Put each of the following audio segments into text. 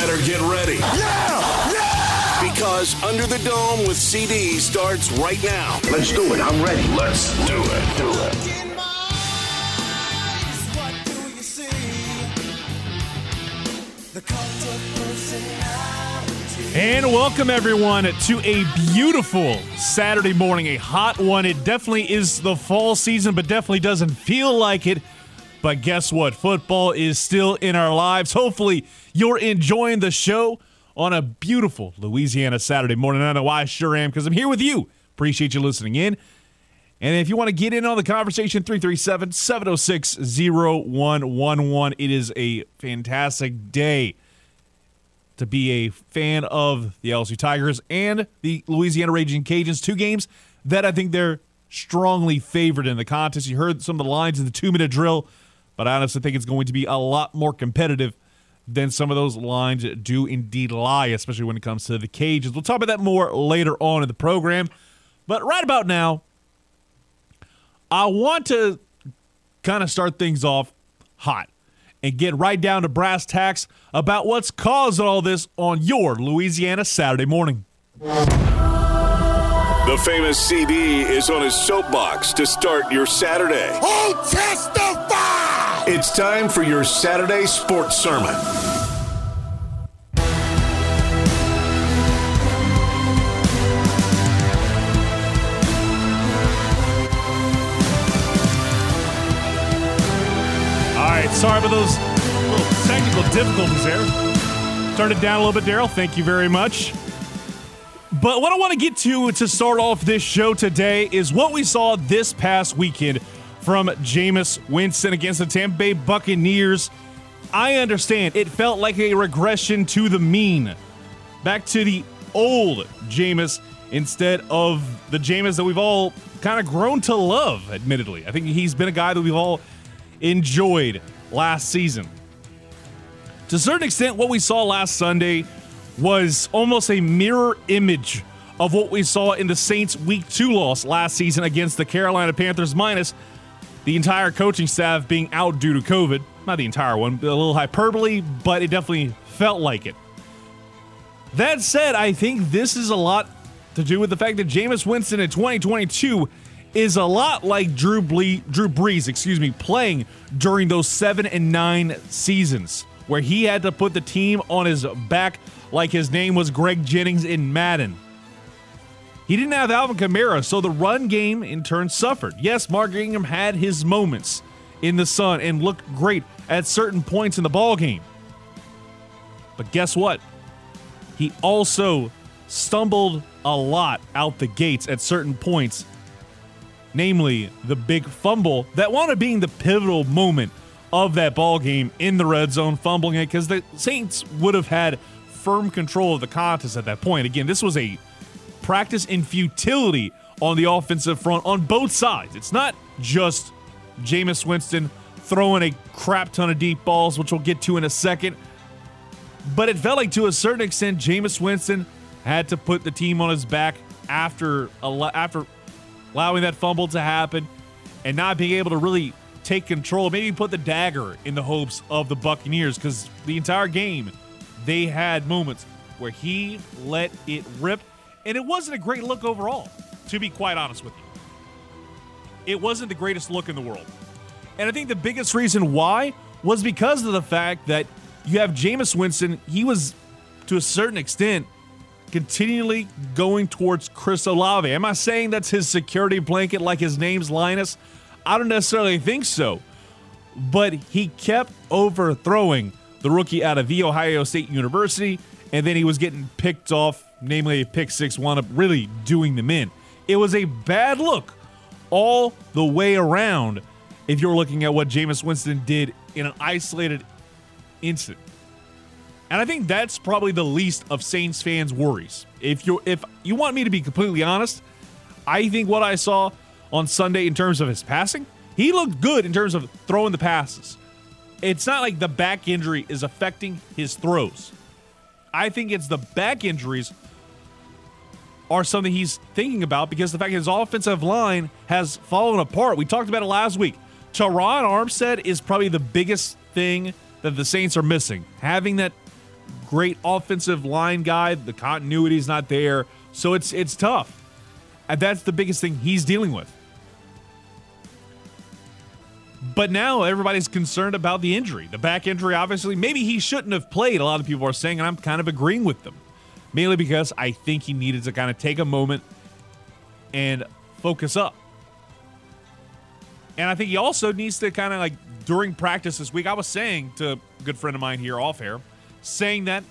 better get ready. Yeah! Yeah! Because Under the Dome with CD starts right now. Let's do it. I'm ready. Let's do it. Do it. And welcome everyone to a beautiful Saturday morning, a hot one. It definitely is the fall season, but definitely doesn't feel like it. But guess what? Football is still in our lives. Hopefully, you're enjoying the show on a beautiful Louisiana Saturday morning. I know I sure am because I'm here with you. Appreciate you listening in. And if you want to get in on the conversation, 337 706 0111. It is a fantastic day to be a fan of the LSU Tigers and the Louisiana Raging Cajuns. Two games that I think they're strongly favored in the contest. You heard some of the lines in the two minute drill, but I honestly think it's going to be a lot more competitive than some of those lines do indeed lie, especially when it comes to the cages. We'll talk about that more later on in the program. But right about now, I want to kind of start things off hot and get right down to brass tacks about what's caused all this on your Louisiana Saturday morning. The famous CD is on his soapbox to start your Saturday. Oh, testify! It's time for your Saturday sports sermon. All right, sorry about those little technical difficulties there. Turn it down a little bit, Daryl. Thank you very much. But what I want to get to to start off this show today is what we saw this past weekend from Jameis Winston against the Tampa Bay Buccaneers. I understand it felt like a regression to the mean, back to the old Jameis instead of the Jameis that we've all kind of grown to love. Admittedly, I think he's been a guy that we've all enjoyed last season. To a certain extent, what we saw last Sunday was almost a mirror image of what we saw in the Saints' Week 2 loss last season against the Carolina Panthers, minus the entire coaching staff being out due to COVID. Not the entire one, a little hyperbole, but it definitely felt like it. That said, I think this is a lot to do with the fact that Jameis Winston in 2022 is a lot like Drew, Ble- Drew Brees, excuse me, playing during those seven and nine seasons where he had to put the team on his back like his name was Greg Jennings in Madden. He didn't have Alvin Kamara, so the run game in turn suffered. Yes, Mark Ingram had his moments in the sun and looked great at certain points in the ball game. But guess what? He also stumbled a lot out the gates at certain points, namely the big fumble that wound up being the pivotal moment of that ball game in the red zone, fumbling it because the Saints would have had firm control of the contest at that point. Again, this was a practice in futility on the offensive front on both sides. It's not just Jameis Winston throwing a crap ton of deep balls, which we'll get to in a second. But it felt like to a certain extent, Jameis Winston had to put the team on his back after after allowing that fumble to happen and not being able to really take control. Maybe put the dagger in the hopes of the Buccaneers because the entire game they had moments where he let it rip, and it wasn't a great look overall. To be quite honest with you, it wasn't the greatest look in the world. And I think the biggest reason why was because of the fact that you have Jameis Winston. He was, to a certain extent, continually going towards Chris Olave. Am I saying that's his security blanket like his name's Linus? I don't necessarily think so. But he kept overthrowing the rookie out of The Ohio State University, and then he was getting picked off, namely a pick six, wound up really doing them in. It was a bad look all the way around if you're looking at what Jameis Winston did in an isolated incident. And I think that's probably the least of Saints fans' worries. If you if you want me to be completely honest, I think what I saw on Sunday in terms of his passing, he looked good in terms of throwing the passes. It's not like the back injury is affecting his throws. I think it's the back injuries are something he's thinking about because the fact his offensive line has fallen apart. We talked about it last week. Terron Armstead is probably the biggest thing that the Saints are missing. Having that great offensive line guy, the continuity is not there, so it's it's tough. And that's the biggest thing he's dealing with. But now everybody's concerned about the injury. The back injury, obviously, maybe he shouldn't have played, a lot of people are saying, and I'm kind of agreeing with them. Mainly because I think he needed to kind of take a moment and focus up. And I think he also needs to kind of like during practice this week, I was saying to a good friend of mine here off air, saying that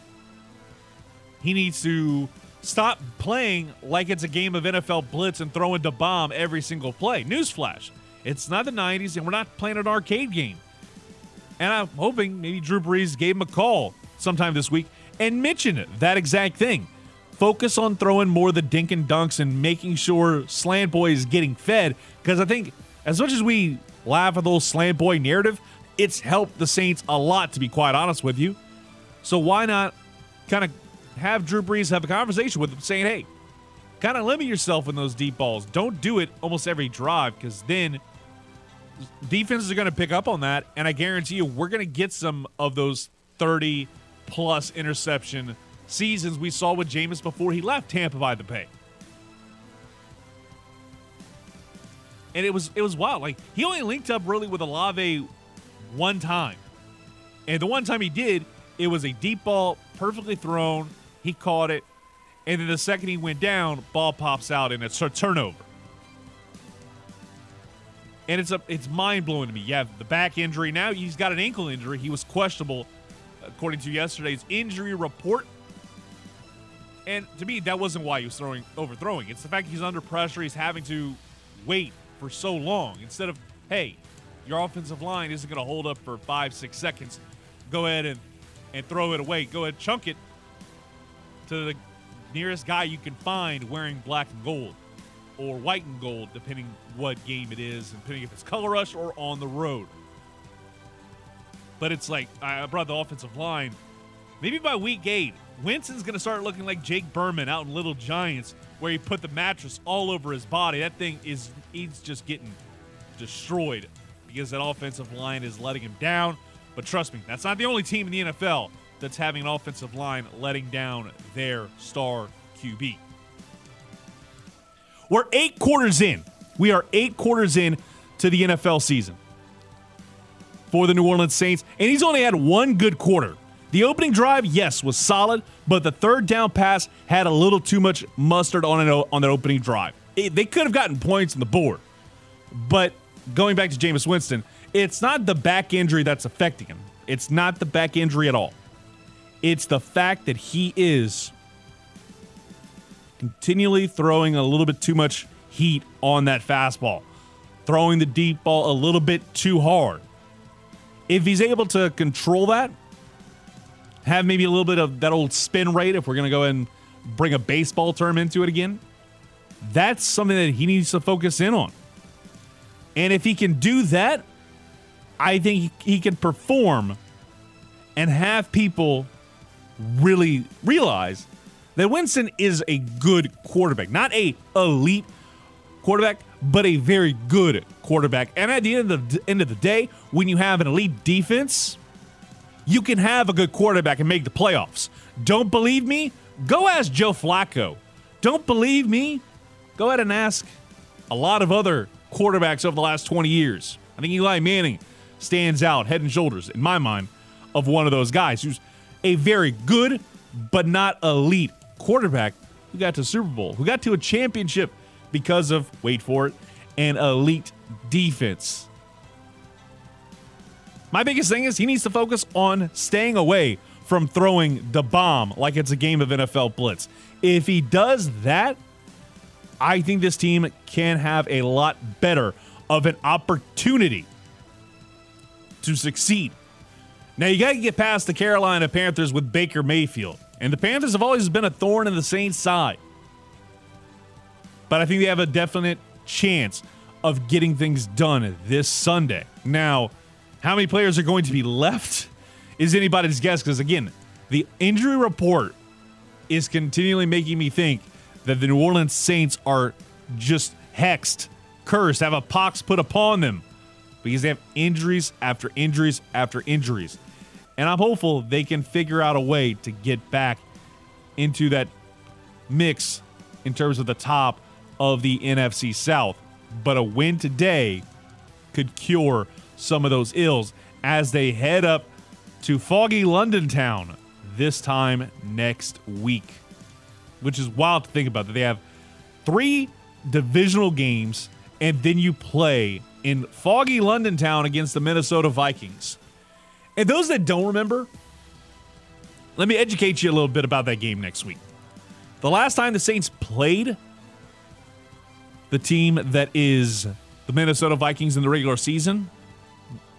he needs to stop playing like it's a game of NFL blitz and throwing the bomb every single play. Newsflash. It's not the 90s, and we're not playing an arcade game. And I'm hoping maybe Drew Brees gave him a call sometime this week and mentioned that exact thing. Focus on throwing more the dink and dunks and making sure Slant Boy is getting fed. Because I think as much as we laugh at the whole Slant Boy narrative, it's helped the Saints a lot, to be quite honest with you. So why not kind of have Drew Brees have a conversation with him saying, hey, kind of limit yourself in those deep balls. Don't do it almost every drive because then defenses are going to pick up on that. And I guarantee you, we're going to get some of those 30 plus interception seasons we saw with Jameis before he left Tampa by the Bay. And it was it was wild. Like he only linked up really with Olave one time. And the one time he did, it was a deep ball, perfectly thrown. He caught it. And then the second he went down, ball pops out and it's a turnover. And it's a it's mind blowing to me. Have the back injury. Now he's got an ankle injury. He was questionable according to yesterday's injury report. And to me, that wasn't why he was throwing overthrowing. It's the fact he's under pressure. He's having to wait for so long instead of, hey, your offensive line isn't going to hold up for five, six seconds. Go ahead and, and throw it away. Go ahead, chunk it to the nearest guy you can find wearing black and gold or white and gold, depending what game it is, and depending if it's color rush or on the road. But it's like I brought the offensive line. Maybe by week eight, Winston's going to start looking like Jake Berman out in Little Giants, where he put the mattress all over his body. That thing is he's just getting destroyed because that offensive line is letting him down. But trust me, that's not the only team in the NFL that's having an offensive line letting down their star QB. We're eight quarters in. We are eight quarters in to the NFL season for the New Orleans Saints, and he's only had one good quarter. The opening drive, yes, was solid, but the third down pass had a little too much mustard on it on that opening drive. It, they could have gotten points on the board, but going back to Jameis Winston, it's not the back injury that's affecting him. It's not the back injury at all. It's the fact that he is continually throwing a little bit too much heat on that fastball, throwing the deep ball a little bit too hard. If he's able to control that, have maybe a little bit of that old spin rate, if we're going to go and bring a baseball term into it again, that's something that he needs to focus in on. And if he can do that, I think he can perform and have people really realize that Winston is a good quarterback, not a elite quarterback, but a very good quarterback. And at the end of the end of the day, when you have an elite defense, you can have a good quarterback and make the playoffs. Don't believe me? Go ask Joe Flacco. Don't believe me? Go ahead and ask a lot of other quarterbacks over the last 20 years. I think Eli Manning stands out head and shoulders, in my mind, of one of those guys who's a very good but not elite quarterback who got to Super Bowl, who got to a championship because of, wait for it, an elite defense. My biggest thing is he needs to focus on staying away from throwing the bomb like it's a game of NFL blitz. If he does that, I think this team can have a lot better of an opportunity to succeed. Now you got to get past the Carolina Panthers with Baker Mayfield. And the Panthers have always been a thorn in the Saints' side. But I think they have a definite chance of getting things done this Sunday. Now, how many players are going to be left is anybody's guess because, again, the injury report is continually making me think that the New Orleans Saints are just hexed, cursed, have a pox put upon them because they have injuries after injuries after injuries. And I'm hopeful they can figure out a way to get back into that mix in terms of the top of the NFC South. But a win today could cure some of those ills as they head up to foggy London town this time next week, which is wild to think about that they have three divisional games and then you play in foggy London town against the Minnesota Vikings. And those that don't remember, let me educate you a little bit about that game next week. The last time the Saints played the team that is the Minnesota Vikings in the regular season,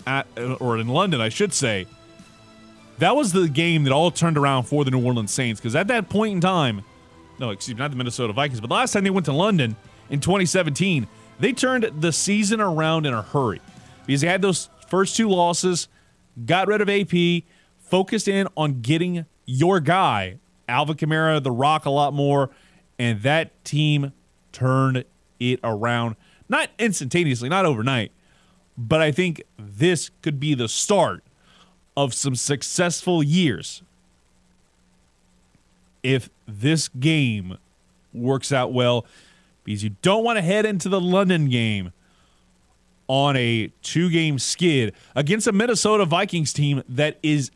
at, or in London, I should say, that was the game that all turned around for the New Orleans Saints. Because at that point in time, no, excuse me, not the Minnesota Vikings, but the last time they went to London in 2017, they turned the season around in a hurry because they had those first two losses, got rid of AP, focused in on getting your guy, Alvin Kamara, the Rock, a lot more, and that team turned it around. Not instantaneously, not overnight, but I think this could be the start of some successful years if this game works out well because you don't want to head into the London game on a two game skid against a Minnesota Vikings team that is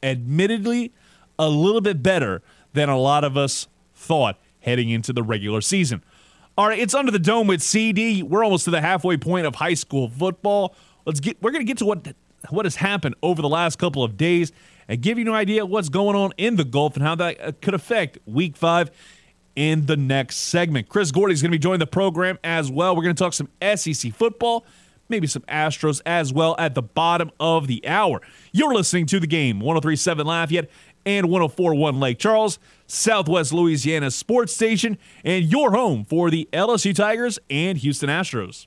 admittedly a little bit better than a lot of us thought heading into the regular season. All right, it's under the dome with CD. We're almost to the halfway point of high school football. Let's get we're going to get to what what has happened over the last couple of days and give you an idea what's going on in the Gulf and how that uh, could affect week 5 in the next segment. Chris Gordy is going to be joining the program as well. We're going to talk some SEC football, maybe some Astros as well at the bottom of the hour. You're listening to the game 1037 Lafayette and 1041 Lake Charles, Southwest Louisiana sports station, and your home for the LSU Tigers and Houston Astros.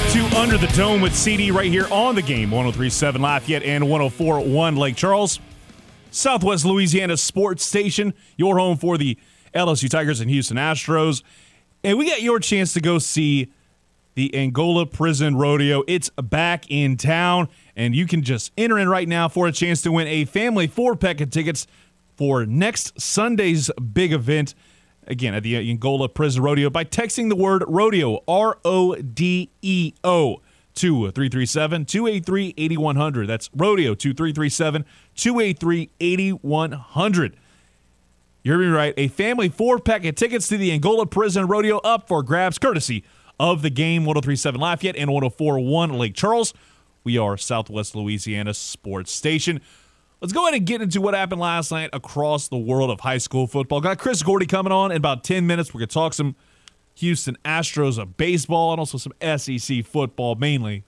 Under the Dome with CD right here on the game 1037 Lafayette and 1041 Lake Charles. Southwest Louisiana Sports Station, your home for the LSU Tigers and Houston Astros. And we got your chance to go see the Angola Prison Rodeo. It's back in town, and you can just enter in right now for a chance to win a family four pack of tickets for next Sunday's big event again at the Angola Prison Rodeo by texting the word rodeo, R O D E O, to 337 283 8100. That's rodeo to 337 283 8100. You heard me right. A family four pack of tickets to the Angola Prison Rodeo up for grabs, courtesy of the game 1037 Lafayette and 1041 Lake Charles. We are Southwest Louisiana Sports Station. Let's go ahead and get into what happened last night across the world of high school football. Got Chris Gordy coming on in about 10 minutes. We're going to talk some Houston Astros of baseball and also some SEC football mainly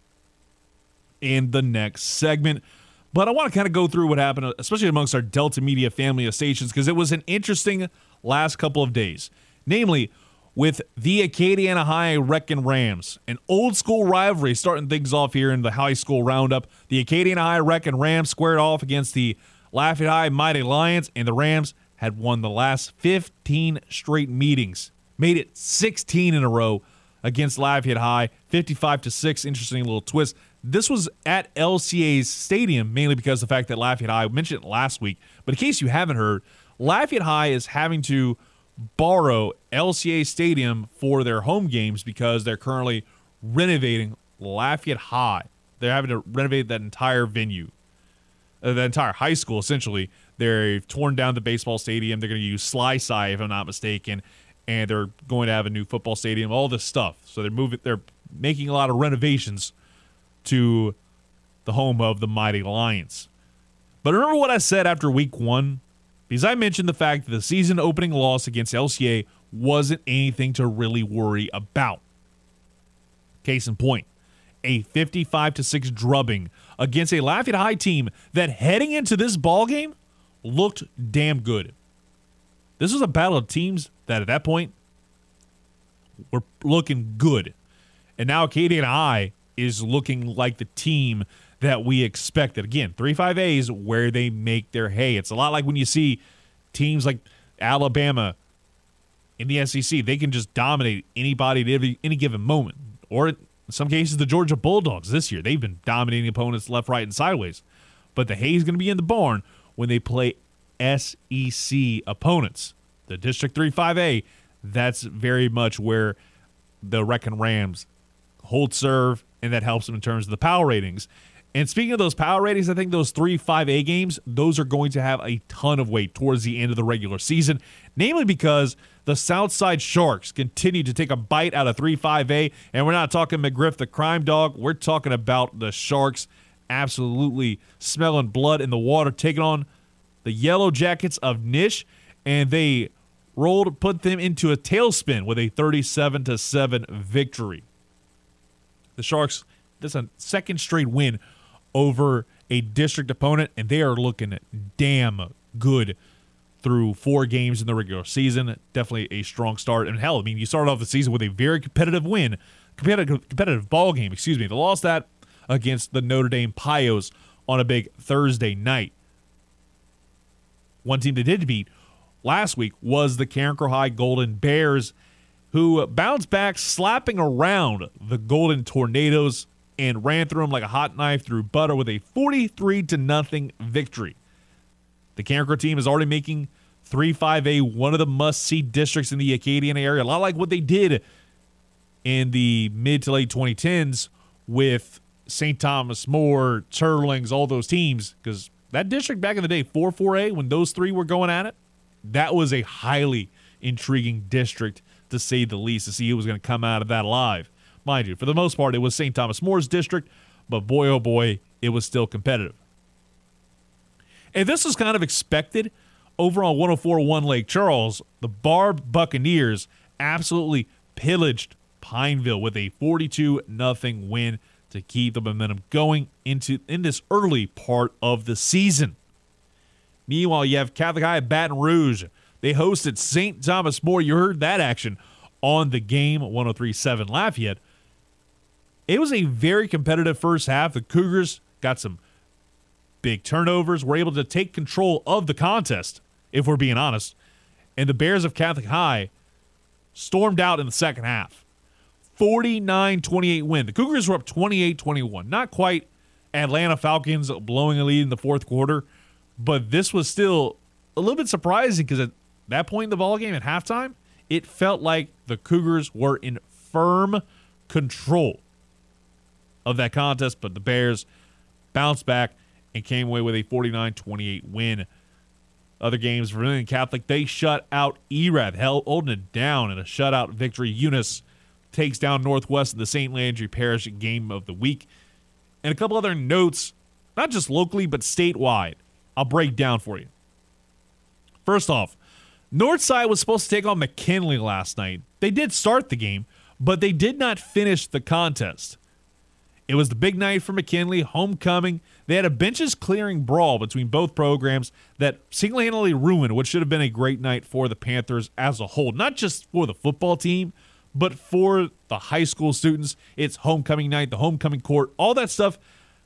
in the next segment. But I want to kind of go through what happened, especially amongst our Delta Media family of stations, because it was an interesting last couple of days. Namely, with the Acadiana High Wrecking Rams, an old school rivalry starting things off here in the high school roundup. The Acadiana High Wrecking Rams squared off against the Lafayette High Mighty Lions, and the Rams had won the last 15 straight meetings, made it 16 in a row against Lafayette High, 55 to 6. Interesting little twist. This was at LCA's stadium, mainly because of the fact that Lafayette High, I mentioned it last week, but in case you haven't heard, Lafayette High is having to borrow LCA Stadium for their home games because they're currently renovating Lafayette High. They're having to renovate that entire venue, uh, that entire high school essentially. They've torn down the baseball stadium. They're going to use Slyside, if I'm not mistaken, and they're going to have a new football stadium. All this stuff. So they're moving. They're making a lot of renovations to the home of the mighty Lions. But remember what I said after Week One, because I mentioned the fact that the season opening loss against LCA wasn't anything to really worry about. Case in point, a 55 to 6 drubbing against a Lafayette High team that heading into this ball game looked damn good. This was a battle of teams that at that point were looking good. And now Acadiana High is looking like the team that we expected. Again, 3 5A is where they make their hay. It's a lot like when you see teams like Alabama in the SEC, they can just dominate anybody at any, any given moment. Or in some cases, the Georgia Bulldogs this year, they've been dominating opponents left, right, and sideways. But the hay is going to be in the barn when they play SEC opponents. The District 3 5A, that's very much where the Wrecking Rams hold serve, and that helps them in terms of the power ratings. And speaking of those power ratings, I think those three 5A games, those are going to have a ton of weight towards the end of the regular season, namely because the Southside Sharks continue to take a bite out of 3 5A. And we're not talking McGriff the crime dog, we're talking about the Sharks absolutely smelling blood in the water, taking on the Yellow Jackets of Nish. And they rolled, put them into a tailspin with a 37 to 7 victory. The Sharks, that's a second straight win over a district opponent, and they are looking damn good through four games in the regular season. Definitely a strong start. And hell, I mean, you started off the season with a very competitive win, competitive competitive ball game. Excuse me. They lost that against the Notre Dame Pios on a big Thursday night. One team they did beat last week was the Carencro High Golden Bears, who bounced back, slapping around the Golden Tornadoes and ran through them like a hot knife through butter with a 43 to nothing victory. The Carencro team is already making 3-5A one of the must-see districts in the Acadian area, a lot like what they did in the mid to late 2010s with St. Thomas More, Teurlings, all those teams, because that district back in the day, 4-4A, when those three were going at it, that was a highly intriguing district to say the least, to see who was going to come out of that alive. Mind you, for the most part, it was St. Thomas More's district, but boy, oh boy, it was still competitive. And this was kind of expected over on 1041 Lake Charles. The Barbe Buccaneers absolutely pillaged Pineville with a 42 0 win to keep the momentum going into in this early part of the season. Meanwhile, you have Catholic High Baton Rouge. They hosted St. Thomas More. You heard that action on the game 1037 Lafayette. It was a very competitive first half. The Cougars got some big turnovers, were able to take control of the contest, if we're being honest. And the Bears of Catholic High stormed out in the second half. 49 28 win. The Cougars were up 28 21. Not quite Atlanta Falcons blowing a lead in the fourth quarter, but this was still a little bit surprising because at that point in the ball game at halftime, it felt like the Cougars were in firm control of that contest, but the Bears bounced back and came away with a 49 28 win. Other games, Vermilion Catholic, they shut out Erath, held, holding it down in a shutout victory. Eunice takes down Northwest in the St. Landry Parish game of the week. And a couple other notes, not just locally, but statewide. I'll break down for you. First off, Northside was supposed to take on McKinley last night. They did start the game, but they did not finish the contest. It was the big night for McKinley, homecoming. They had a benches clearing brawl between both programs that single handedly ruined what should have been a great night for the Panthers as a whole. Not just for the football team, but for the high school students. It's homecoming night, the homecoming court, all that stuff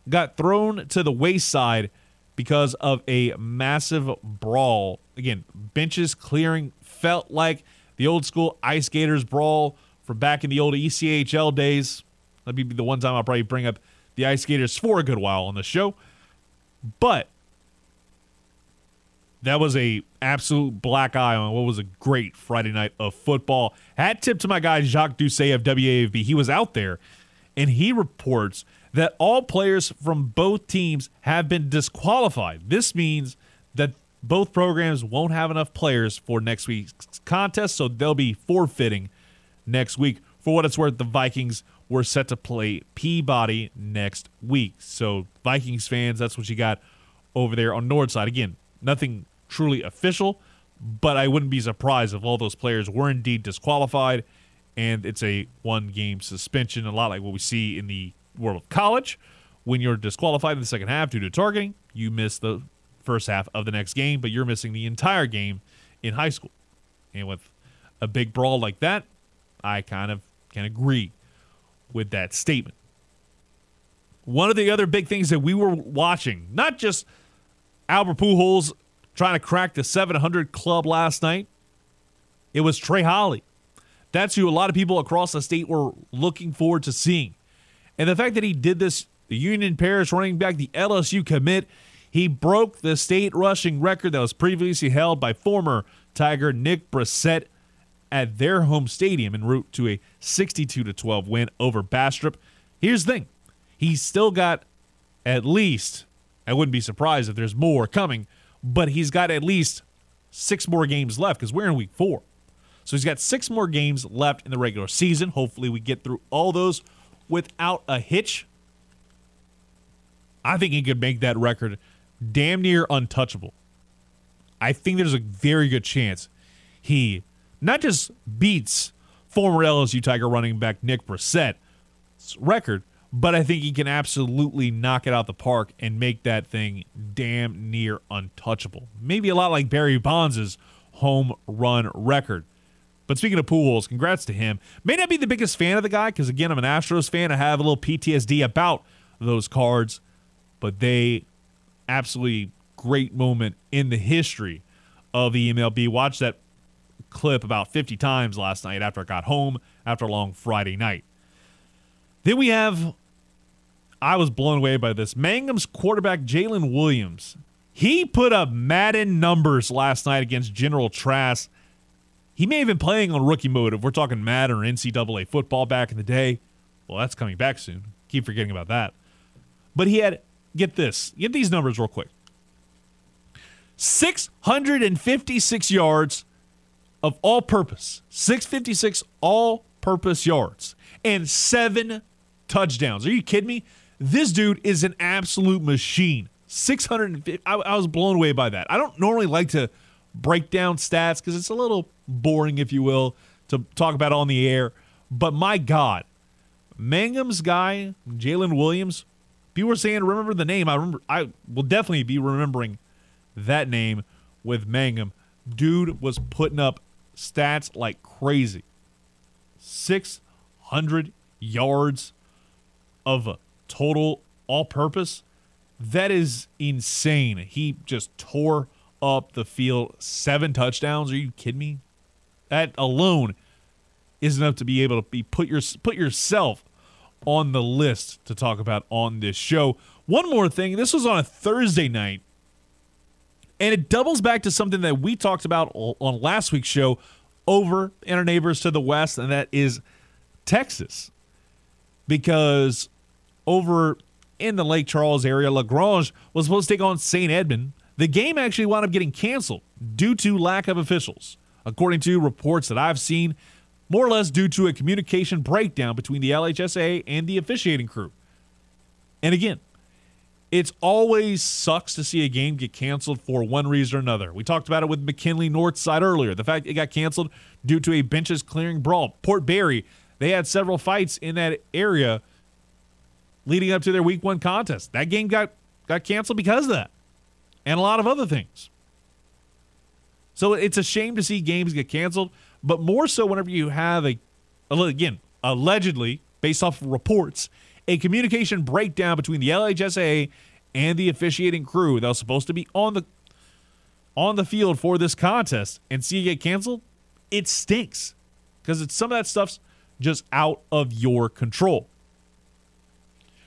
got thrown to the wayside because of a massive brawl. Again, benches clearing felt like the old school IceGators brawl from back in the old ECHL days. That'd be the one time I'll probably bring up the IceGators for a good while on the show. But that was a absolute black eye on what was a great Friday night of football. Hat tip to my guy Jacques Doucet of WAFB. He was out there and he reports that all players from both teams have been disqualified. This means that both programs won't have enough players for next week's contest, so they'll be forfeiting next week. For what it's worth, the Vikings were set to play Peabody next week. So, Vikings fans, that's what you got over there on Northside. Again, nothing truly official, but I wouldn't be surprised if all those players were indeed disqualified and it's a one game suspension, a lot like what we see in the world of college. When you're disqualified in the second half due to targeting, you miss the first half of the next game, but you're missing the entire game in high school. And with a big brawl like that, I kind of can agree with that statement. One of the other big things that we were watching, not just Albert Pujols trying to crack the 700 club last night, it was Trey Holly. That's who a lot of people across the state were looking forward to seeing. And the fact that he did this, the Union Parish running back, the LSU commit, he broke the state rushing record that was previously held by former Tiger Nick Brossette at their home stadium en route to a 62 to 12 win over Bastrop. Here's the thing he's still got at least, I wouldn't be surprised if there's more coming, but he's got at least six more games left because we're in week four. So he's got six more games left in the regular season. Hopefully, we get through all those without a hitch. I think he could make that record damn near untouchable. I think there's a very good chance he not just beats former LSU Tiger running back Nick Brossette's record, but I think he can absolutely knock it out the park and make that thing damn near untouchable. Maybe a lot like Barry Bonds' home run record. But speaking of Pujols, congrats to him. May not be the biggest fan of the guy because again, I'm an Astros fan. I have a little PTSD about those cards, but they absolutely great moment in the history of the MLB. Watch that clip about 50 times last night after I got home after a long Friday night. Then we have, I was blown away by this. Mangham's quarterback, Jalen Williams. He put up Madden numbers last night against General Trass he may have been playing on rookie mode if we're talking Madden or NCAA football back in the day. Well, that's coming back soon. Keep forgetting about that. But he had, get this, get these numbers real quick 656 yards of all purpose, 656 all purpose yards, and seven touchdowns. Are you kidding me? This dude is an absolute machine. 650. I, I was blown away by that. I don't normally like to break down stats because it's a little boring, if you will, to talk about on the air. But my God, Mangham's guy, Jalen Williams, people were saying, remember the name. I remember, I will definitely be remembering that name with Mangum. Dude was putting up stats like crazy 600 yards of total all purpose. That is insane. He just tore up the field. Seven touchdowns. Are you kidding me? That alone is enough to be able to be put your put yourself on the list to talk about on this show. One more thing. This was on a Thursday night. And it doubles back to something that we talked about on last week's show over in our neighbors to the west, and that is Texas. Because over in the Lake Charles area, LaGrange was supposed to take on St. Edmund. the game actually wound up getting canceled due to lack of officials, according to reports that I've seen, more or less due to a communication breakdown between the LHSA and the officiating crew. And again, it's always sucks to see a game get canceled for one reason or another. We talked about it with McKinley Northside earlier. The fact it got canceled due to a benches clearing brawl. Port Barre, they had several fights in that area leading up to their week one contest. That game got got canceled because of that and a lot of other things. So it's a shame to see games get canceled, but more so whenever you have a, again, allegedly, based off of reports, a communication breakdown between the LHSA and the officiating crew that was supposed to be on the on the field for this contest and see it get canceled, it stinks because it's some of that stuff's just out of your control.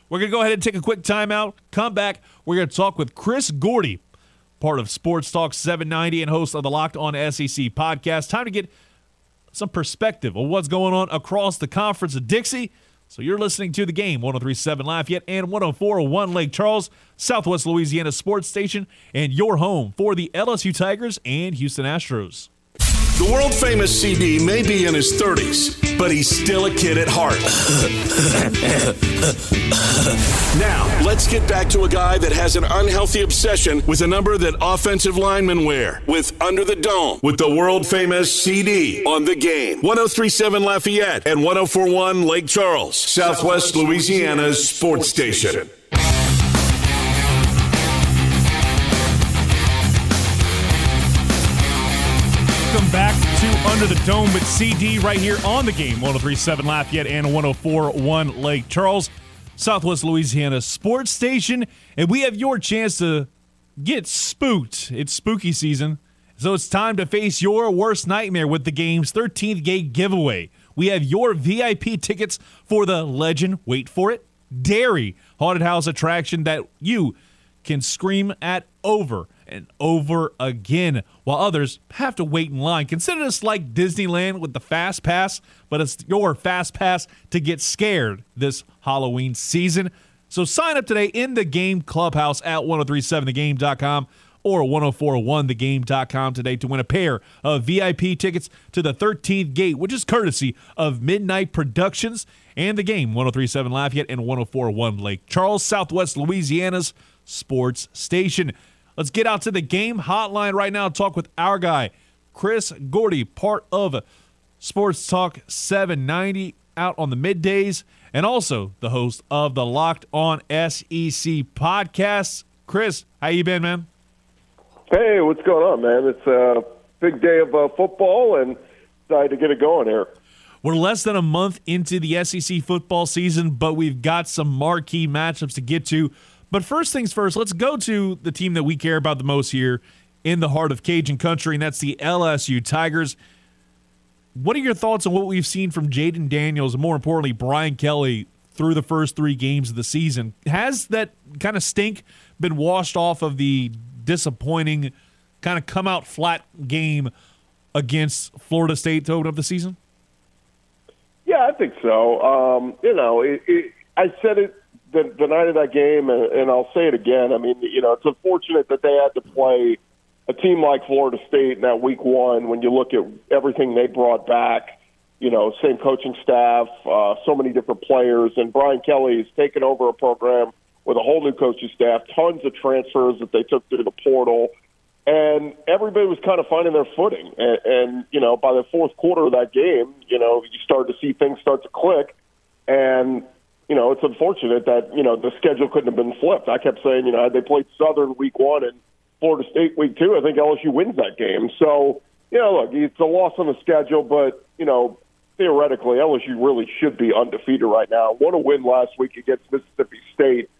We're going to go ahead and take a quick timeout. Come back. We're going to talk with Chris Gordy, part of Sports Talk 790 and host of the Locked On SEC podcast. Time to get some perspective of what's going on across the Conference of Dixie. So you're listening to the game 1037 Lafayette and 1041 Lake Charles, Southwest Louisiana Sports Station, and your home for the LSU Tigers and Houston Astros. The world famous CD may be in his 30s, but he's still a kid at heart. now, let's get back to a guy that has an unhealthy obsession with a number that offensive linemen wear with Under the Dome with the world famous CD on the game. 1037 Lafayette and 1041 Lake Charles, Southwest Louisiana's sports station. Welcome back to Under the Dome with CD right here on the game 1037 Lafayette and 1041 Lake Charles, Southwest Louisiana Sports Station. And we have your chance to get spooked. It's spooky season. So it's time to face your worst nightmare with the game's 13th gate giveaway. We have your VIP tickets for the legend, wait for it, Dairy Haunted House attraction that you can scream at over and over again, while others have to wait in line. Consider this like Disneyland with the Fast Pass, but it's your Fast Pass to get scared this Halloween season. So sign up today in the game clubhouse at 1037thegame.com or 1041thegame.com today to win a pair of VIP tickets to the 13th gate, which is courtesy of Midnight Productions and the game 1037 Lafayette and 1041 Lake Charles, Southwest Louisiana's sports station. Let's get out to the game hotline right now. Talk with our guy, Chris Gordy, part of Sports Talk 790 out on the middays, and also the host of the Locked On SEC podcast. Chris, how you been, man? Hey, what's going on, man? It's a big day of uh, football, and excited to get it going here. We're less than a month into the SEC football season, but we've got some marquee matchups to get to. But first things first, let's go to the team that we care about the most here in the heart of Cajun country, and that's the LSU Tigers. What are your thoughts on what we've seen from Jayden Daniels and more importantly, Brian Kelly through the first three games of the season? Has that kind of stink been washed off of the disappointing, kind of come out flat game against Florida State to open up the season? Yeah, I think so. Um, you know, it, it, I said it the, the night of that game, and, and I'll say it again. I mean, you know, it's unfortunate that they had to play a team like Florida State in that week one when you look at everything they brought back. You know, same coaching staff, uh, so many different players, and Brian Kelly has taken over a program with a whole new coaching staff, tons of transfers that they took through the portal, and everybody was kind of finding their footing. And, and you know, by the fourth quarter of that game, you know, you started to see things start to click, and you know, it's unfortunate that, you know, the schedule couldn't have been flipped. I kept saying, you know, had they played Southern week one and Florida State week two, I think LSU wins that game. So, you know, look, it's a loss on the schedule, but, you know, theoretically, LSU really should be undefeated right now. What a win last week against Mississippi State.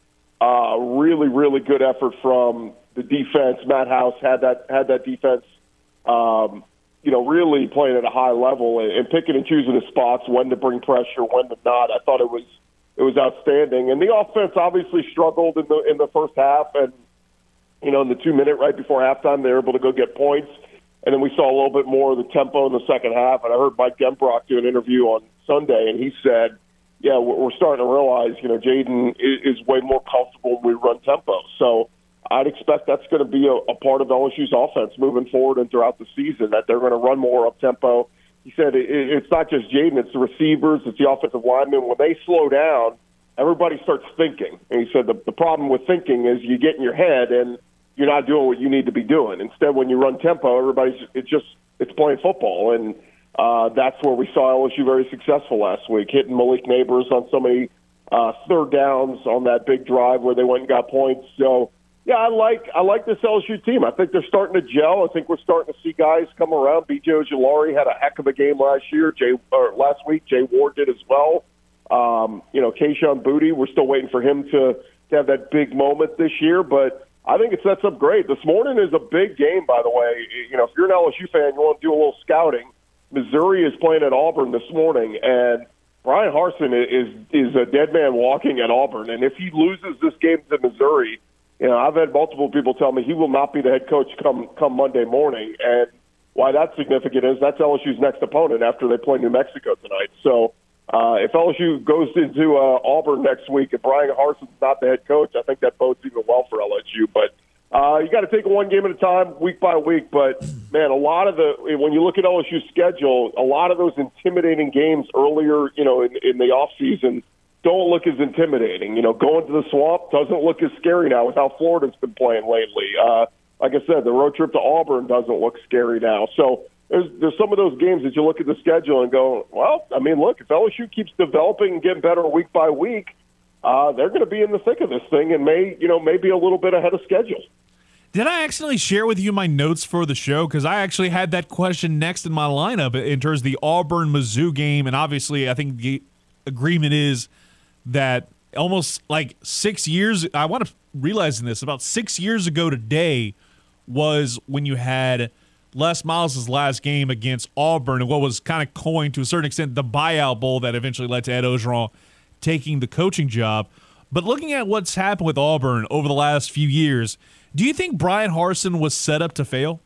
Uh, really, really good effort from the defense. Matt House had that had that defense, um, you know, really playing at a high level and, and picking and choosing the spots, when to bring pressure, when to not. I thought it was – it was outstanding. And the offense obviously struggled in the in the first half, and you know, in the two minute right before halftime, they were able to go get points. And then we saw a little bit more of the tempo in the second half. And I heard Mike Denbrock do an interview on Sunday, and he said, "Yeah, we're starting to realize, you know, Jayden is way more comfortable when we run tempo." So I'd expect that's going to be a, a part of LSU's offense moving forward and throughout the season. That they're going to run more up tempo he said it, it's not just Jayden, it's the receivers, it's the offensive linemen. When they slow down, everybody starts thinking. And he said the, the problem with thinking is you get in your head and you're not doing what you need to be doing. Instead, when you run tempo, everybody's it's just it's playing football, and uh, that's where we saw LSU very successful last week, hitting Malik Nabers on so many uh, third downs on that big drive where they went and got points. So yeah, I like I like this LSU team. I think they're starting to gel. I think we're starting to see guys come around. B.J. Ojulari had a heck of a game last year. Jay or last week, Jay Ward did as well. Um, you know, Kayshon Boutte, we're still waiting for him to, to have that big moment this year, but I think it sets up great. This morning is a big game, by the way. You know, if you're an LSU fan, you want to do a little scouting. Missouri is playing at Auburn this morning, and Bryan Harsin is is a dead man walking at Auburn. And if he loses this game to Missouri, you know, I've had multiple people tell me he will not be the head coach come come Monday morning, and why that's significant is that's LSU's next opponent after they play New Mexico tonight. So Uh, if LSU goes into uh, Auburn next week and Bryan Harsin's not the head coach, I think that bodes even well for LSU. But uh, you got to take one game at a time, week by week. But man, a lot of the when you look at LSU's schedule, a lot of those intimidating games earlier, you know, in, in the off season, don't look as intimidating. You know, going to the swamp doesn't look as scary now with how Florida's been playing lately. Uh, like I said, the road trip to Auburn doesn't look scary now. So there's there's some of those games that you look at the schedule and go, well, I mean, look, if LSU keeps developing and getting better week by week, uh, they're going to be in the thick of this thing and may you know maybe a little bit ahead of schedule. Did I accidentally share with you my notes for the show? Because I actually had that question next in my lineup in terms of the Auburn Mizzou game, and obviously, I think the agreement is that almost like six years. I want to realizing this about six years ago today was when you had Les Miles' last game against Auburn and what was kind of coined to a certain extent the buyout bowl that eventually led to Ed Orgeron taking the coaching job. But looking at what's happened with Auburn over the last few years, do you think Bryan Harsin was set up to fail?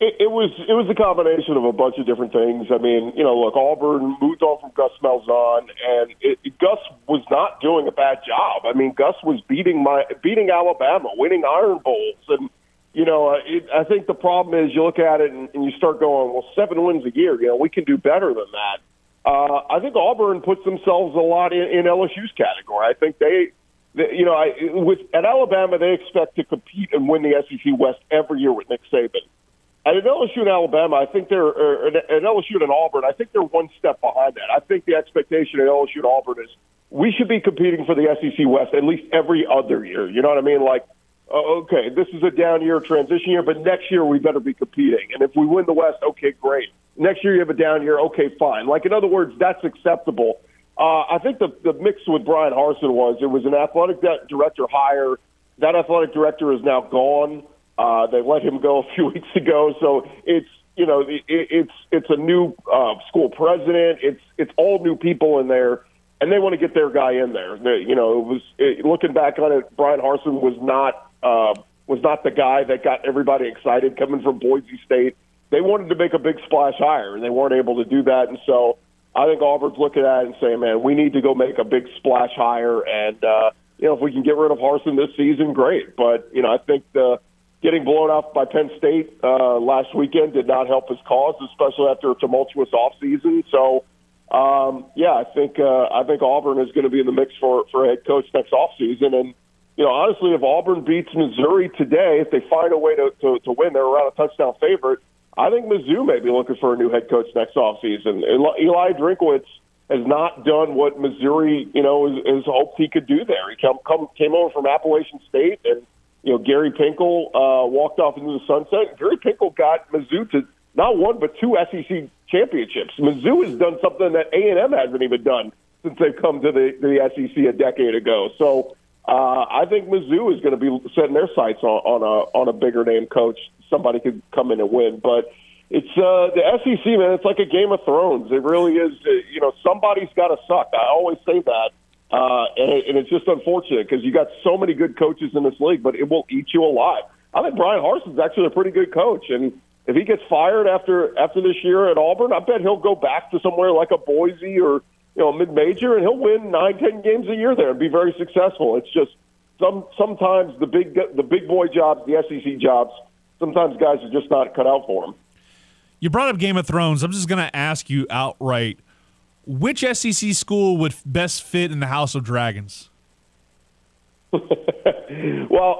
It, it was it was a combination of a bunch of different things. I mean, you know, look, Auburn moved on from Gus Malzahn, and it, Gus was not doing a bad job. I mean, Gus was beating my beating Alabama, winning Iron Bowls, and you know, uh, it, I think the problem is you look at it and, and you start going, well, seven wins a year, you know, we can do better than that. Uh, I think Auburn puts themselves a lot in, in LSU's category. I think they, you know, I, with at Alabama they expect to compete and win the SEC West every year with Nick Saban. At LSU and Alabama, I think they're or at LSU and Auburn. I think they're one step behind that. I think the expectation at LSU and Auburn is we should be competing for the SEC West at least every other year. You know what I mean? Like, uh, okay, this is a down year, transition year, but next year we better be competing. And if we win the West, okay, great. Next year you have a down year, okay, fine. Like in other words, that's acceptable. Uh, I think the the mix with Bryan Harsin was it was an athletic director hire. That athletic director is now gone. Uh, they let him go a few weeks ago, so it's you know it, it's it's a new uh, school president. It's it's all new people in there, and they want to get their guy in there. They, you know, it was it, looking back on it, Bryan Harsin was not uh, was not the guy that got everybody excited coming from Boise State. They wanted to make a big splash hire, and they weren't able to do that. And so I think Auburn's looking at it and saying, "Man, we need to go make a big splash hire." And uh, you know, if we can get rid of Harsin this season, great. But you know, I think the getting blown out by Penn State uh, last weekend did not help his cause, especially after a tumultuous offseason. So, um, yeah, I think uh, I think Auburn is going to be in the mix for for head coach next offseason. And you know, honestly, if Auburn beats Missouri today, if they find a way to to, to win, they're around a touchdown favorite. I think Mizzou may be looking for a new head coach next offseason. Eli Drinkwitz has not done what Missouri, you know, has, has hoped he could do there. He come, come came over from Appalachian State and you know, Gary Pinkel uh, walked off into the sunset. Gary Pinkel got Mizzou to not one but two SEC championships. Mizzou has done something that A and M hasn't even done since they've come to the, the SEC a decade ago. So uh, I think Mizzou is going to be setting their sights on, on a on a bigger name coach. Somebody could come in and win, but it's uh, the SEC, man. It's like a Game of Thrones. It really is. Uh, you know, somebody's got to suck. I always say that. Uh, and, and it's just unfortunate because you got so many good coaches in this league, but it will eat you alive. I think Bryan Harsin's actually a pretty good coach, and if he gets fired after after this year at Auburn, I bet he'll go back to somewhere like a Boise or you know mid major, and he'll win nine, ten games a year there and be very successful. It's just some sometimes the big the big boy jobs, the SEC jobs, sometimes guys are just not cut out for them. You brought up Game of Thrones. I'm just going to ask you outright which SEC school would best fit in the House of Dragons? well,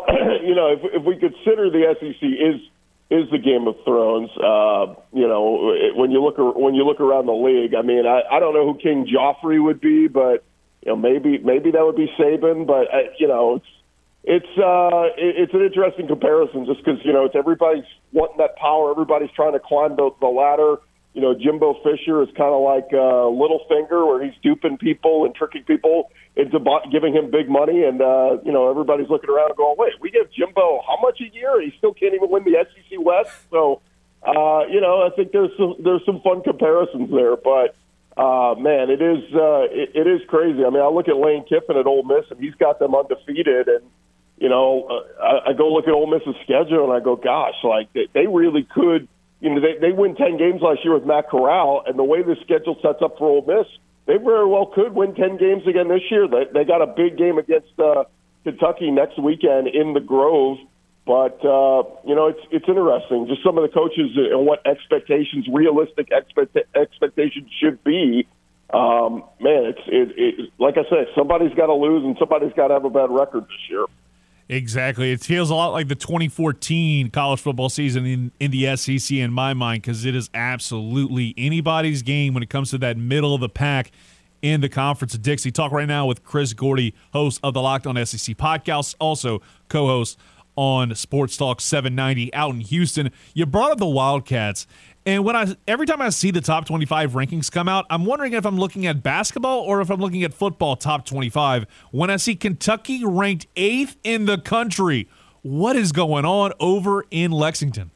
you know, if, if we consider the SEC is is the Game of Thrones, uh, you know, when you look when you look around the league, I mean, I, I don't know who King Joffrey would be, but you know, maybe maybe that would be Saban, but uh, you know, it's it's uh, it's an interesting comparison just because you know it's everybody's wanting that power, everybody's trying to climb the, the ladder you know, Jimbo Fisher is kind of like uh, Littlefinger, where he's duping people and tricking people into giving him big money, and uh, you know, everybody's looking around and going, "Wait, we give Jimbo how much a year? He still can't even win the SEC West." So, uh, you know, I think there's some there's some fun comparisons there, but. Uh, man, it is uh, it, it is crazy. I mean, I look at Lane Kiffin at Ole Miss, and he's got them undefeated. And you know, uh, I, I go look at Ole Miss's schedule, and I go, gosh, like they, they really could you know, they, they win 10 games last year with Matt Corral, and the way the schedule sets up for Ole Miss, they very well could win 10 games again this year. They, they got a big game against uh, Kentucky next weekend in the Grove. But uh, you know, it's it's interesting. Just some of the coaches and what expectations, realistic expect, expectations should be. Um, man, it's it, it, like I said, somebody's got to lose and somebody's got to have a bad record this year. Exactly. It feels a lot like the 2014 college football season in, in the SEC in my mind because it is absolutely anybody's game when it comes to that middle of the pack in the conference of Dixie. Talk right now with Chris Gordy, host of the Locked On SEC podcast, also co-host on Sports Talk 790 out in Houston. You brought up the Wildcats, and when I every time I see the top 25 rankings come out, I'm wondering if I'm looking at basketball or if I'm looking at football top 25. When I see Kentucky ranked 8th in the country, what is going on over in Lexington?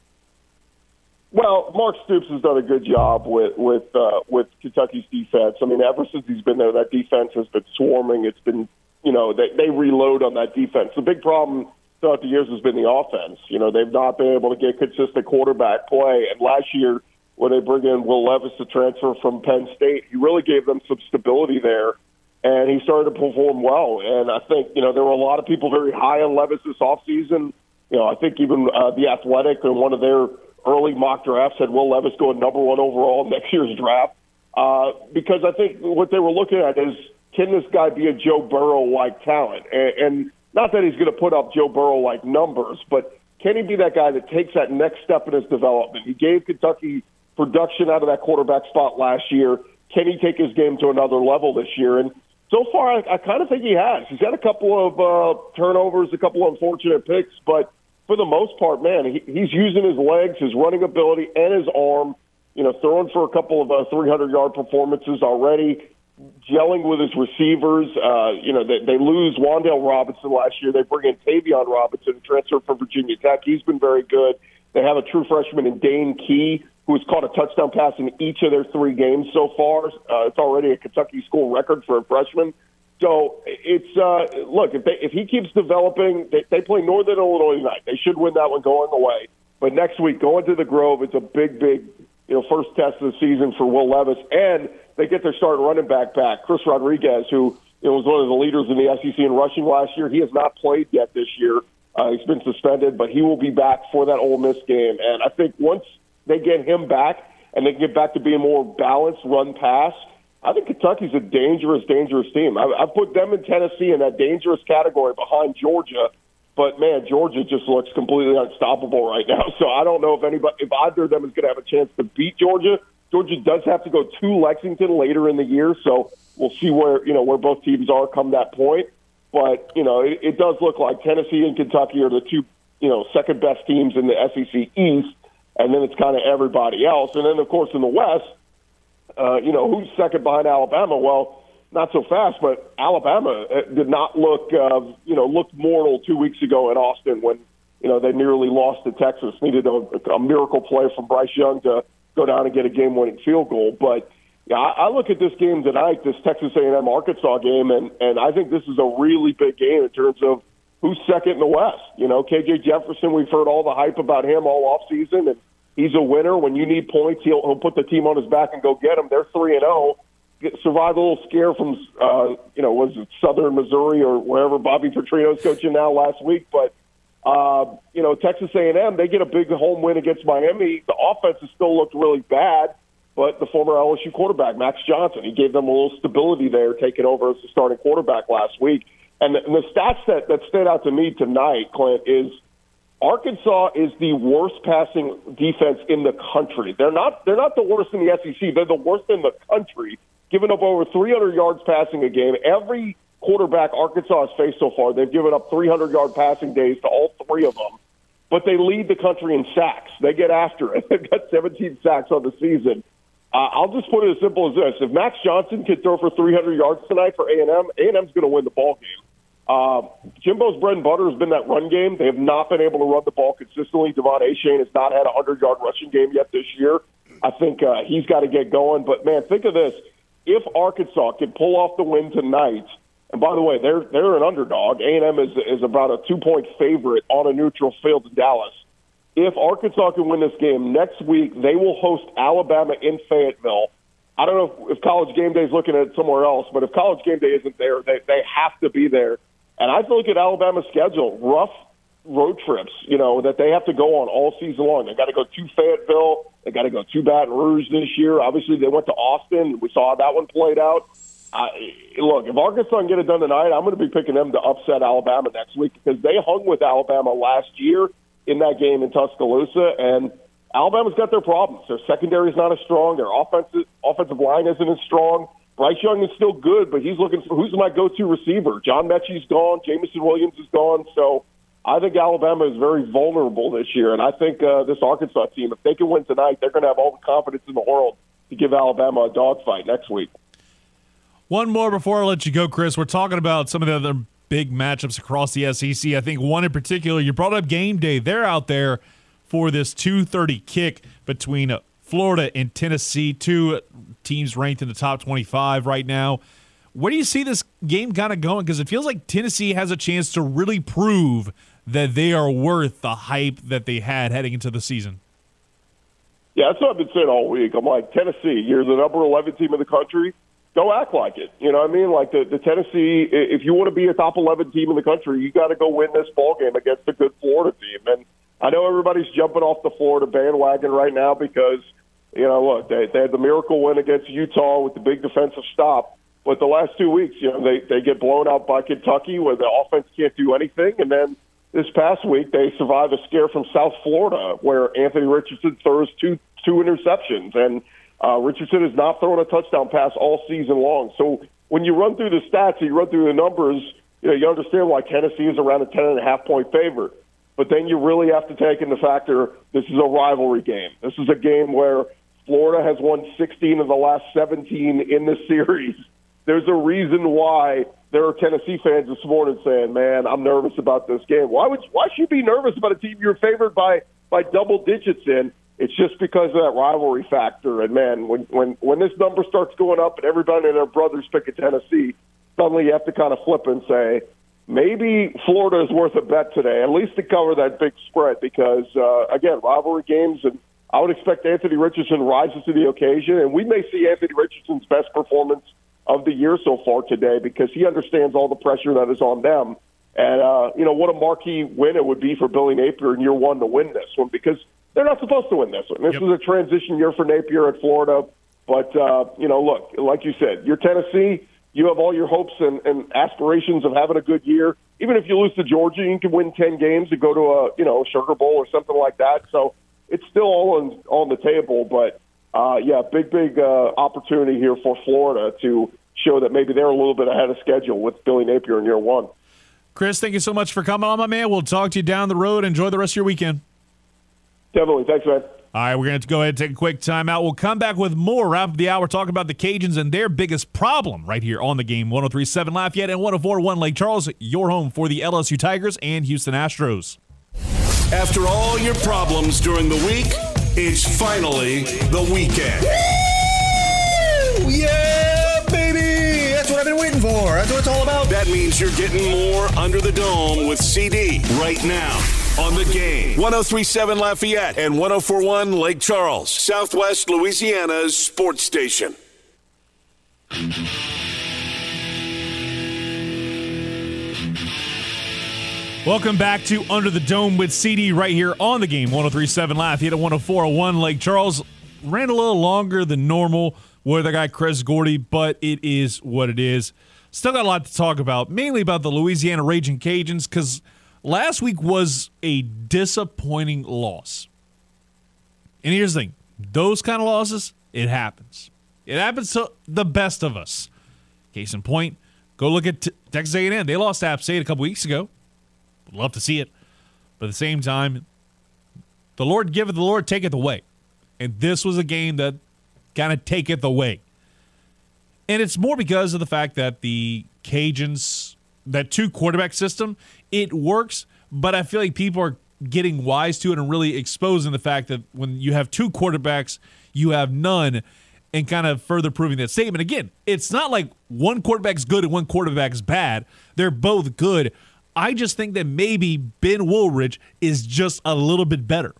Well, Mark Stoops has done a good job with with uh, with Kentucky's defense. I mean, ever since he's been there, that defense has been swarming. It's been, you know, they they reload on that defense. The big problem throughout the years has been the offense. You know, they've not been able to get consistent quarterback play. And last year, when they bring in Will Levis to transfer from Penn State, he really gave them some stability there. And he started to perform well. And I think, you know, there were a lot of people very high on Levis this offseason. You know, I think even uh, The Athletic and one of their early mock drafts had Will Levis going number one overall next year's draft. Uh, because I think what they were looking at is can this guy be a Joe Burrow like talent? And, and not that he's going to put up Joe Burrow like numbers, but can he be that guy that takes that next step in his development? He gave Kentucky production out of that quarterback spot last year. Can he take his game to another level this year? And so far, I, I kind of think he has. He's had a couple of uh, turnovers, a couple of unfortunate picks, but for the most part, man, he, he's using his legs, his running ability, and his arm. You know, throwing for a couple of uh, 300 yard performances already gelling with his receivers. Uh, you know, they, they lose Wan'Dale Robinson last year. They bring in Tayvion Robinson, transfer from Virginia Tech. He's been very good. They have a true freshman in Dane Key, who has caught a touchdown pass in each of their three games so far. Uh, it's already a Kentucky school record for a freshman. So it's uh, look if they, if he keeps developing, they, they play Northern Illinois tonight. They should win that one going away. But next week, going to the Grove, it's a big, big you know first test of the season for Will Levis and they get their starting running back back, Chris Rodriguez, who you know, was one of the leaders in the SEC in rushing last year. He has not played yet this year. Uh, he's been suspended, but he will be back for that Ole Miss game. And I think once they get him back and they can get back to being more balanced run pass, I think Kentucky's a dangerous, dangerous team. I, I put them in Tennessee in that dangerous category behind Georgia. But man, Georgia just looks completely unstoppable right now. So I don't know if anybody, if either of them is going to have a chance to beat Georgia. Georgia does have to go to Lexington later in the year, so we'll see where you know where both teams are come that point. But you know, it, it does look like Tennessee and Kentucky are the two you know second best teams in the SEC East, and then it's kind of everybody else. And then of course in the West, uh, you know, who's second behind Alabama? Well, not so fast, but Alabama uh, did not look uh, you know looked mortal two weeks ago in Austin when you know they nearly lost to Texas. Needed a, a miracle play from Bryce Young to go down and get a game-winning field goal. But yeah, I, I look at this game tonight, this Texas A&M Arkansas game, and and I think this is a really big game in terms of who's second in the West. You know, KJ Jefferson, we've heard all the hype about him all off season, and he's a winner. When you need points, he'll he'll put the team on his back and go get them. They're three and zero. Survived a little scare from, uh, you know, was it Southern Missouri or wherever Bobby Petrino's coaching now last week, but uh, you know, Texas A&M, they get a big home win against Miami. The offense has still looked really bad, but the former LSU quarterback, Max Johnson, he gave them a little stability there, taking over as the starting quarterback last week. And the, and the stats that, that stood out to me tonight, Clint, is Arkansas is the worst passing defense in the country. They're not they're not the worst in the SEC. They're the worst in the country, giving up over 300 yards passing a game. Every quarterback Arkansas has faced so far. They've given up 300 yard passing days to all three of them, but they lead the country in sacks. They get after it. They've got 17 sacks on the season. Uh, I'll just put it as simple as this: if Max Johnson can throw for 300 yards tonight for A&M, A&M's going to win the ball game. Uh, Jimbo's bread and butter has been that run game. They have not been able to run the ball consistently. De'Von Achane has not had a 100 yard rushing game yet this year. I think uh, he's got to get going. But man, think of this: if Arkansas can pull off the win tonight and by the way, they're they're an underdog. A and M is is about a two point favorite on a neutral field in Dallas. if Arkansas can win this game next week, they will host Alabama in Fayetteville. I don't know if, if College Game Day is looking at it somewhere else, but if College Game Day isn't there, they they have to be there. And I look at Alabama's schedule, rough road trips, you know, that they have to go on all season long. They got to go to Fayetteville. They got to go to Baton Rouge this year. Obviously, they went to Austin. We saw that one played out. Uh, look, if Arkansas can get it done tonight, I'm going to be picking them to upset Alabama next week because they hung with Alabama last year in that game in Tuscaloosa, and Alabama's got their problems. Their secondary is not as strong. Their offensive offensive line isn't as strong. Bryce Young is still good, but he's looking for who's my go-to receiver. John Metchie's gone. Jameson Williams is gone. So I think Alabama is very vulnerable this year, and I think uh, this Arkansas team, if they can win tonight, they're going to have all the confidence in the world to give Alabama a dogfight next week. One more before I let you go, Chris. We're talking about some of the other big matchups across the SEC. I think one in particular, you brought up game day. They're out there for this 2:30 kick between uh, Florida and Tennessee, two teams ranked in the top 25 right now. Where do you see this game kind of going? Because it feels like Tennessee has a chance to really prove that they are worth the hype that they had heading into the season. Yeah, that's what I've been saying all week. I'm like, Tennessee, you're the number 11 team in the country. Go act like it. You know what I mean? Like the, the Tennessee, if you want to be a top 11 team in the country, you got to go win this ball game against a good Florida team. And I know everybody's jumping off the Florida bandwagon right now because, you know, look, they, they had the miracle win against Utah with the big defensive stop. But the last two weeks, you know, they, they get blown out by Kentucky where the offense can't do anything. And then this past week, they survived a scare from South Florida where Anthony Richardson throws two two interceptions, and uh, Richardson has not thrown a touchdown pass all season long. So when you run through the stats, and you run through the numbers, you know you understand why Tennessee is around a ten and a half point favorite. But then you really have to take into factor this is a rivalry game. This is a game where Florida has won 16 of the last 17 in the series. There's a reason why there are Tennessee fans this morning saying, "Man, I'm nervous about this game." Why would why should you be nervous about a team you're favored by by double digits in? It's just because of that rivalry factor. And man, when when when this number starts going up and everybody and their brothers pick a Tennessee, suddenly you have to kind of flip and say, maybe Florida is worth a bet today, at least to cover that big spread. Because uh, again, rivalry games, and I would expect Anthony Richardson rises to the occasion, and we may see Anthony Richardson's best performance of the year so far today because he understands all the pressure that is on them. And, uh, you know, what a marquee win it would be for Billy Napier in year one to win this one because they're not supposed to win this one. This yep. was a transition year for Napier at Florida. But, uh, you know, look, like you said, you're Tennessee. You have all your hopes and, and aspirations of having a good year. Even if you lose to Georgia, you can win 10 games and go to a, you know, Sugar Bowl or something like that. So it's still all on, on the table. But, uh, yeah, big, big uh, opportunity here for Florida to show that maybe they're a little bit ahead of schedule with Billy Napier in year one. Chris, thank you so much for coming on, my man. We'll talk to you down the road. Enjoy the rest of your weekend. Definitely. Thanks, man. All right, we're going to go ahead and take a quick timeout. We'll come back with more wrap up the hour, talking about the Cajuns and their biggest problem right here on the game 1037 Lafayette and 1041 Lake Charles, your home for the LSU Tigers and Houston Astros. After all your problems during the week, it's finally the weekend. Woo! Yeah, baby! That's what I've been waiting for. That's what it's all about. That means you're getting more under the dome with CD right now on the game. 1037 Lafayette and 1041 Lake Charles, Southwest Louisiana's sports station. Welcome back to Under the Dome with CD right here on the game. 1037 Lafayette at 10401 Lake Charles. Ran a little longer than normal with our guy Chris Gordy, but it is what it is. Still got a lot to talk about, mainly about the Louisiana Raging Cajuns, because last week was a disappointing loss. And here's the thing those kind of losses, it happens. It happens to the best of us. Case in point, go look at Texas A&M. They lost to App State a couple weeks ago. Would love to see it. But at the same time, the Lord giveth, the Lord taketh away. And this was a game that kind of taketh away. And it's more because of the fact that the Cajuns, that two quarterback system, it works, but I feel like people are getting wise to it and really exposing the fact that when you have two quarterbacks, you have none, and kind of further proving that statement. Again, it's not like one quarterback's good and one quarterback's bad. They're both good. I just think that maybe Ben Wooldridge is just a little bit better.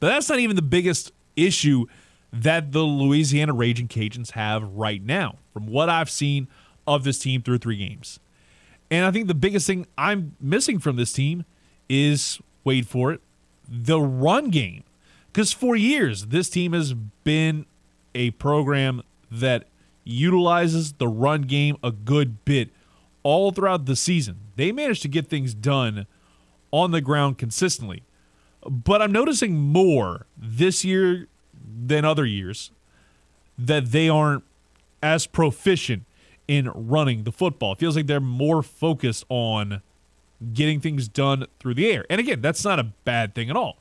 But that's not even the biggest issue that the Louisiana Raging Cajuns have right now, from what I've seen of this team through three games. And I think the biggest thing I'm missing from this team is wait for it, the run game. Because for years, this team has been a program that utilizes the run game a good bit all throughout the season. They managed to get things done on the ground consistently. But I'm noticing more this year than other years that they aren't as proficient in running the football. It feels like they're more focused on getting things done through the air. And again, that's not a bad thing at all.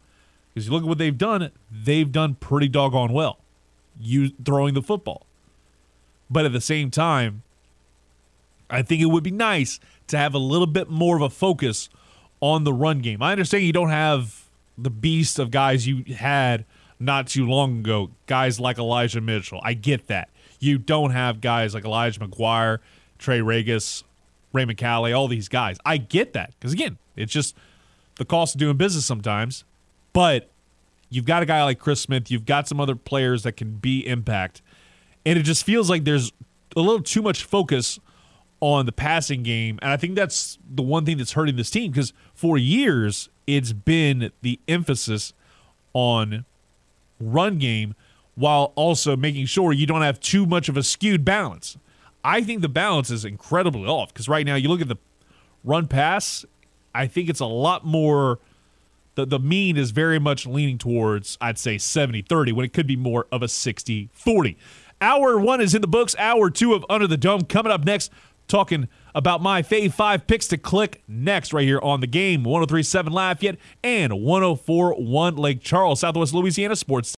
Because you look at what they've done, they've done pretty doggone well you throwing the football. But at the same time, I think it would be nice to have a little bit more of a focus on the run game. I understand you don't have the beast of guys you had not too long ago, guys like Elijah Mitchell. I get that. You don't have guys like Elijah McGuire, Trey Ragas, Raymond Calais, all these guys. I get that because again, it's just the cost of doing business sometimes. But you've got a guy like Chris Smith, you've got some other players that can be impact, and it just feels like there's a little too much focus on the passing game, and I think that's the one thing that's hurting this team because for years it's been the emphasis on run game while also making sure you don't have too much of a skewed balance. I think the balance is incredibly off because right now you look at the run pass, I think it's a lot more the, the mean is very much leaning towards, I'd say 70 30, when it could be more of a 60 40. Hour one is in the books. Hour two of Under the Dome coming up next, talking about my fave five picks to click next right here on the game 1037 Lafayette and 1041 Lake Charles, Southwest Louisiana Sports.